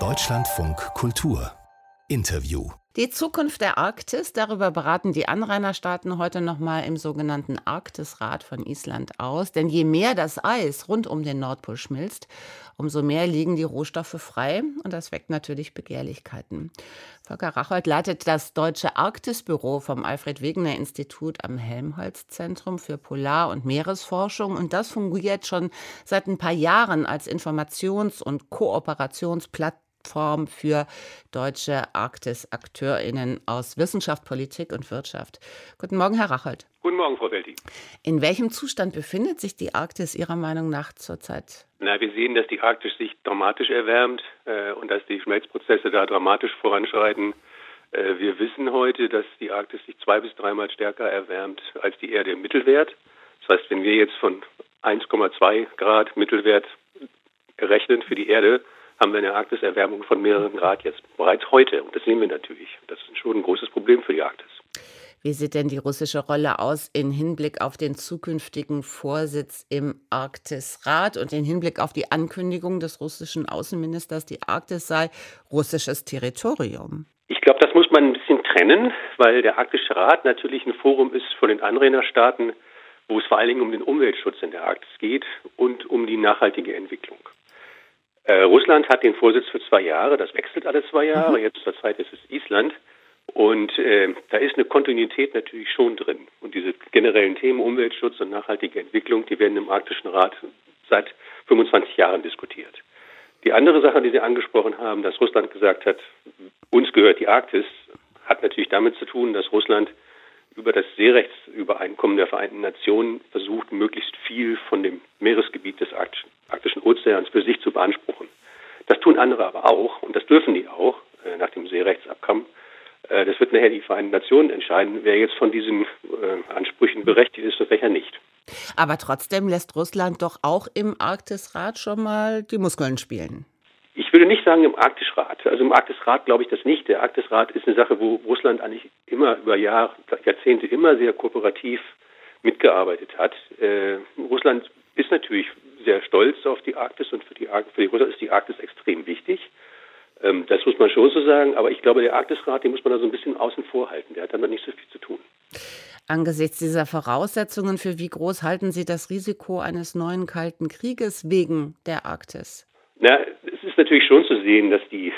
Deutschlandfunk Kultur Interview die Zukunft der Arktis, darüber beraten die Anrainerstaaten heute nochmal im sogenannten Arktisrat von Island aus. Denn je mehr das Eis rund um den Nordpol schmilzt, umso mehr liegen die Rohstoffe frei. Und das weckt natürlich Begehrlichkeiten. Volker Rachold leitet das Deutsche Arktisbüro vom Alfred-Wegener-Institut am Helmholtz-Zentrum für Polar- und Meeresforschung. Und das fungiert schon seit ein paar Jahren als Informations- und Kooperationsplattform Plattform für deutsche Arktis-AkteurInnen aus Wissenschaft, Politik und Wirtschaft. Guten Morgen, Herr Rachold. Guten Morgen, Frau Welti. In welchem Zustand befindet sich die Arktis Ihrer Meinung nach zurzeit? Na, wir sehen, dass die Arktis sich dramatisch erwärmt äh, und dass die Schmelzprozesse da dramatisch voranschreiten. Äh, wir wissen heute, dass die Arktis sich zwei bis dreimal stärker erwärmt als die Erde im Mittelwert. Das heißt, wenn wir jetzt von 1,2 Grad Mittelwert rechnen für die Erde, haben wir eine Arktiserwärmung von mehreren Grad jetzt bereits heute. Und das sehen wir natürlich. Das ist schon ein großes Problem für die Arktis. Wie sieht denn die russische Rolle aus im Hinblick auf den zukünftigen Vorsitz im Arktisrat und im Hinblick auf die Ankündigung des russischen Außenministers, die Arktis sei russisches Territorium? Ich glaube, das muss man ein bisschen trennen, weil der Arktische Rat natürlich ein Forum ist von den Anrainerstaaten, wo es vor allen Dingen um den Umweltschutz in der Arktis geht und um die nachhaltige Entwicklung. Äh, Russland hat den Vorsitz für zwei Jahre, das wechselt alle zwei Jahre, mhm. jetzt zur Zeit ist es Island. Und äh, da ist eine Kontinuität natürlich schon drin. Und diese generellen Themen Umweltschutz und nachhaltige Entwicklung, die werden im Arktischen Rat seit 25 Jahren diskutiert. Die andere Sache, die Sie angesprochen haben, dass Russland gesagt hat, uns gehört die Arktis, hat natürlich damit zu tun, dass Russland über das Seerechtsübereinkommen der Vereinten Nationen versucht, möglichst viel von dem Meeresgebiet des Arktischen Ozeans für sich zu beanspruchen. Das tun andere aber auch und das dürfen die auch äh, nach dem Seerechtsabkommen. Äh, das wird nachher die Vereinten Nationen entscheiden, wer jetzt von diesen äh, Ansprüchen berechtigt ist und welcher nicht. Aber trotzdem lässt Russland doch auch im Arktisrat schon mal die Muskeln spielen. Ich würde nicht sagen im Arktisrat. Also im Arktisrat glaube ich das nicht. Der Arktisrat ist eine Sache, wo Russland eigentlich immer über Jahr, Jahrzehnte immer sehr kooperativ mitgearbeitet hat. Äh, Russland ist natürlich sehr stolz auf die Arktis und für die, für die Russland ist die Arktis extrem wichtig. Ähm, das muss man schon so sagen. Aber ich glaube, der Arktisrat, den muss man da so ein bisschen außen vor halten. Der hat damit nicht so viel zu tun. Angesichts dieser Voraussetzungen, für wie groß halten Sie das Risiko eines neuen Kalten Krieges wegen der Arktis? Na, ist natürlich schon zu sehen, dass die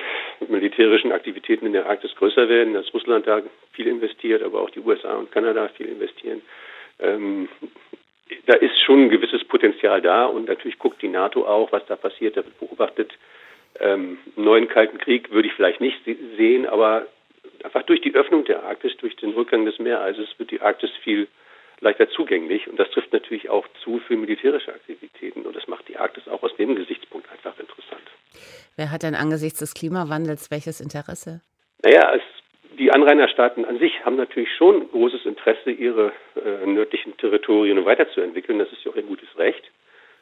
militärischen Aktivitäten in der Arktis größer werden, dass Russland da viel investiert, aber auch die USA und Kanada viel investieren. Ähm, da ist schon ein gewisses Potenzial da und natürlich guckt die NATO auch, was da passiert, da wird beobachtet. Ähm, neuen Kalten Krieg würde ich vielleicht nicht sehen, aber einfach durch die Öffnung der Arktis, durch den Rückgang des Meereises wird die Arktis viel leichter zugänglich und das trifft natürlich auch zu für militärische Aktivitäten und das macht die Arktis auch aus dem Gesichtspunkt einfach interessant. Wer hat denn angesichts des Klimawandels welches Interesse? Naja, es, die Anrainerstaaten an sich haben natürlich schon großes Interesse, ihre äh, nördlichen Territorien weiterzuentwickeln. Das ist ja auch ein gutes Recht.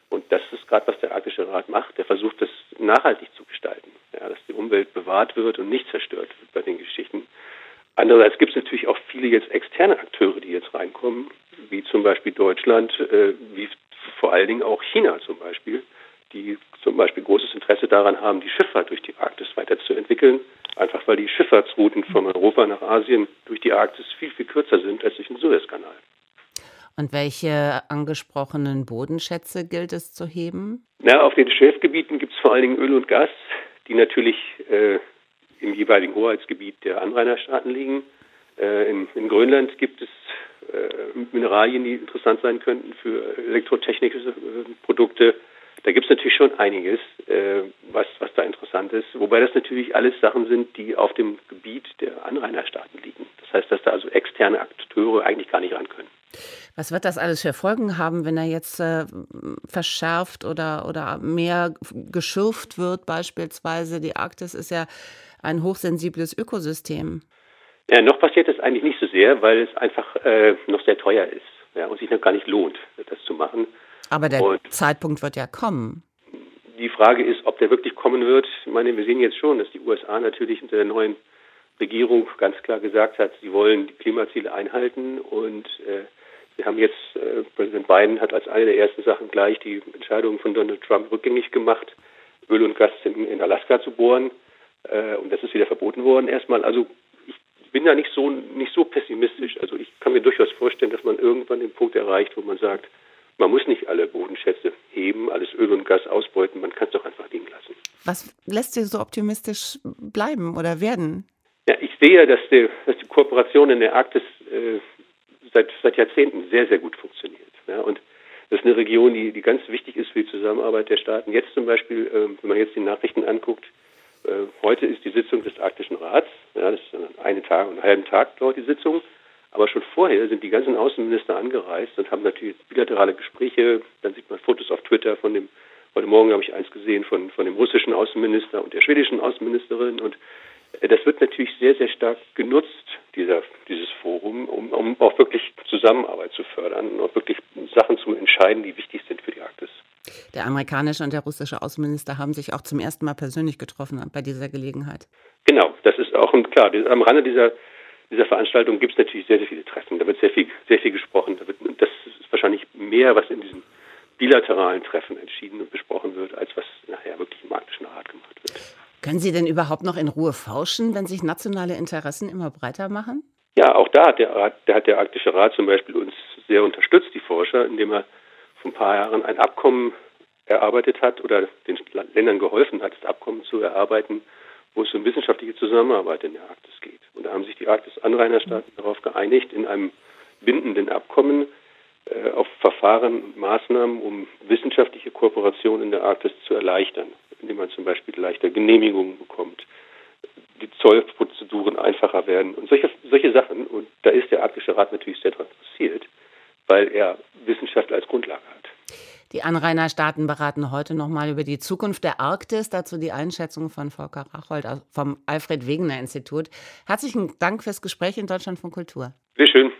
Und das ist gerade, was der Arktische Rat macht. Der versucht, das nachhaltig zu gestalten. Ja, dass die Umwelt bewahrt wird und nicht zerstört wird bei den Geschichten. Andererseits gibt es natürlich auch viele jetzt externe Akteure, die jetzt reinkommen, wie zum Beispiel Deutschland, äh, wie vor allen Dingen auch China zum Beispiel, die zum Beispiel großes Interesse daran haben, die Schifffahrt durch die Arktis weiterzuentwickeln, einfach weil die Schifffahrtsrouten von Europa nach Asien durch die Arktis viel, viel kürzer sind als durch den Suezkanal. Und welche angesprochenen Bodenschätze gilt es zu heben? Na, auf den Schilfgebieten gibt es vor allen Dingen Öl und Gas, die natürlich äh, jeweiligen Hoheitsgebiet der Anrainerstaaten liegen. Äh, in, in, Grönland gibt es äh, Mineralien, die interessant sein könnten für elektrotechnische äh, Produkte. Da gibt es natürlich schon einiges, äh, was, was da interessant ist. Wobei das natürlich alles Sachen sind, die auf dem Gebiet der Anrainerstaaten liegen. Das heißt, dass da also externe Akteure eigentlich gar nicht ran können. Was wird das alles für Folgen haben, wenn er jetzt äh, verschärft oder, oder mehr geschürft wird, beispielsweise? Die Arktis ist ja ein hochsensibles Ökosystem. Ja, noch passiert das eigentlich nicht so sehr, weil es einfach äh, noch sehr teuer ist ja, und sich noch gar nicht lohnt, das zu machen. Aber der und Zeitpunkt wird ja kommen. Die Frage ist, ob der wirklich kommen wird. Ich meine, wir sehen jetzt schon, dass die USA natürlich unter der neuen Regierung ganz klar gesagt hat, sie wollen die Klimaziele einhalten und äh, wir haben jetzt, äh, Präsident Biden hat als eine der ersten Sachen gleich die Entscheidung von Donald Trump rückgängig gemacht. Öl und Gas in, in Alaska zu bohren. Äh, und das ist wieder verboten worden erstmal. Also ich bin da nicht so, nicht so pessimistisch. Also ich kann mir durchaus vorstellen, dass man irgendwann den Punkt erreicht, wo man sagt, man muss nicht alle Bodenschätze heben, alles Öl und Gas ausbeuten, man kann es doch einfach liegen lassen. Was lässt dir so optimistisch bleiben oder werden? Ja, ich sehe, dass die, dass die Kooperation in der Arktis äh, seit, seit Jahrzehnten sehr, sehr gut funktioniert. Ja, und das ist eine Region, die, die ganz wichtig ist für die Zusammenarbeit der Staaten. Jetzt zum Beispiel, äh, wenn man jetzt die Nachrichten anguckt, äh, heute ist die Sitzung des Arktischen Rats. Ja, das ist einen Tag, einen halben Tag dauert die Sitzung. Aber schon vorher sind die ganzen Außenminister angereist und haben natürlich bilaterale Gespräche. Dann sieht man Fotos auf Twitter von dem, heute Morgen habe ich eins gesehen von, von dem russischen Außenminister und der schwedischen Außenministerin. Und das wird natürlich sehr, sehr stark genutzt, dieser, dieses Forum, um, um auch wirklich Zusammenarbeit zu fördern und auch wirklich Sachen zu entscheiden, die wichtig sind für die Arktis. Der amerikanische und der russische Außenminister haben sich auch zum ersten Mal persönlich getroffen bei dieser Gelegenheit. Genau, das ist auch klar. Am Rande dieser, dieser Veranstaltung gibt es natürlich sehr, sehr viele Treffen. Da wird sehr viel, sehr viel gesprochen. Da wird, das ist wahrscheinlich mehr, was in diesen bilateralen Treffen entschieden und besprochen wird, als was nachher wirklich im arktischen Rat gemacht wird. Können Sie denn überhaupt noch in Ruhe forschen, wenn sich nationale Interessen immer breiter machen? Ja, auch da hat der, der, hat der Arktische Rat zum Beispiel uns sehr unterstützt, die Forscher, indem er vor ein paar Jahren ein Abkommen erarbeitet hat oder den Ländern geholfen hat, das Abkommen zu erarbeiten, wo es um wissenschaftliche Zusammenarbeit in der Arktis geht. Und da haben sich die Arktis-Anrainerstaaten darauf geeinigt, in einem bindenden Abkommen äh, auf Verfahren und Maßnahmen, um wissenschaftliche Kooperation in der Arktis zu erleichtern, indem man zum Beispiel leichter Genehmigungen bekommt, die Zollprozeduren einfacher werden und solche, solche Sachen. Und da ist der Arktische Rat natürlich sehr daran interessiert, weil er Wissenschaft als Grundlage hat. Die Anrainerstaaten beraten heute nochmal über die Zukunft der Arktis. Dazu die Einschätzung von Volker Rachold vom Alfred Wegener Institut. Herzlichen Dank fürs Gespräch in Deutschland von Kultur. Sehr schön.